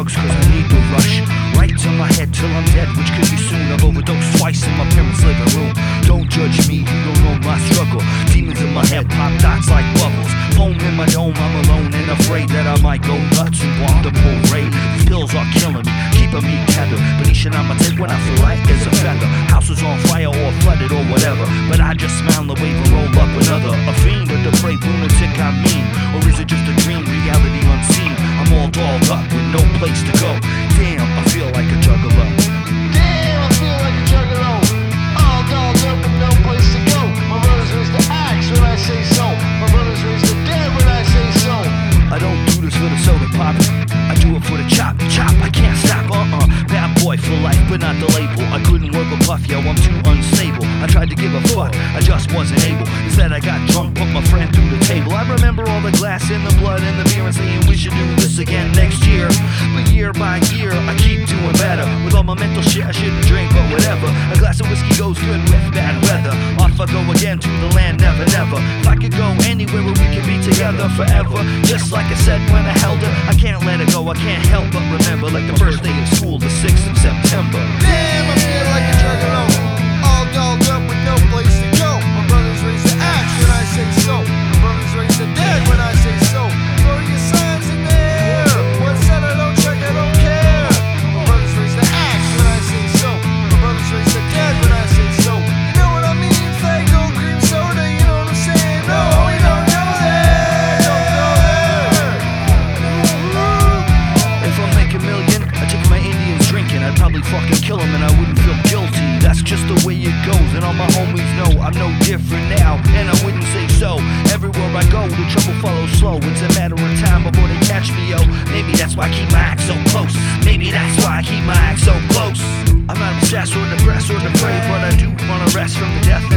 drugs cause I need the rush. Right to my head till I'm dead, which could be soon. I've overdosed twice in my parents' living room. Don't judge me, you don't know my struggle. Demons in my head, pop dots like bubbles. Foam in my dome, I'm alone and afraid that I might go nuts and want the parade. These pills are killing me, keeping me tethered. Venetian, I'ma take when I feel light as a feather. House is on fire or flooded or whatever. But I just smile and wave and roll up another. A fiend, a depraved lunatic, I mean. Or is it just a place to go. Damn, I feel like a juggalo. Damn, I feel like a juggalo. All up with no place to go. My brothers raise the axe when I say so. My brothers raise the dead when I say so. I don't do this for the soda pop. I do it for the chop, chop. I can't stop, uh uh. Bad boy for life, but not the label. I couldn't work with Puff, yo, I'm too unstable. I tried to give a fuck, I just wasn't able. Instead, I got drunk, put my friend through the table. I remember all the glass and the blood and the beer and saying we should do this again next year. But year by year, I keep doing better. With all my mental shit, I shouldn't drink, but whatever. A glass of whiskey goes good with bad weather. Off I go again to the land, never, never. If I could go anywhere where we could be together forever, just like I said when I held her, I can't let her go. I can't help but remember, like the first day of school, the 6th of September. Damn, fucking kill them and I wouldn't feel guilty. That's just the way it goes. And all my homies know I'm no different now. And I wouldn't say so. Everywhere I go, the trouble follows slow. It's a matter of time before they catch me, yo. Maybe that's why I keep my act so close. Maybe that's why I keep my act so close. I'm not obsessed or depressed or depraved, but I do wanna rest from the death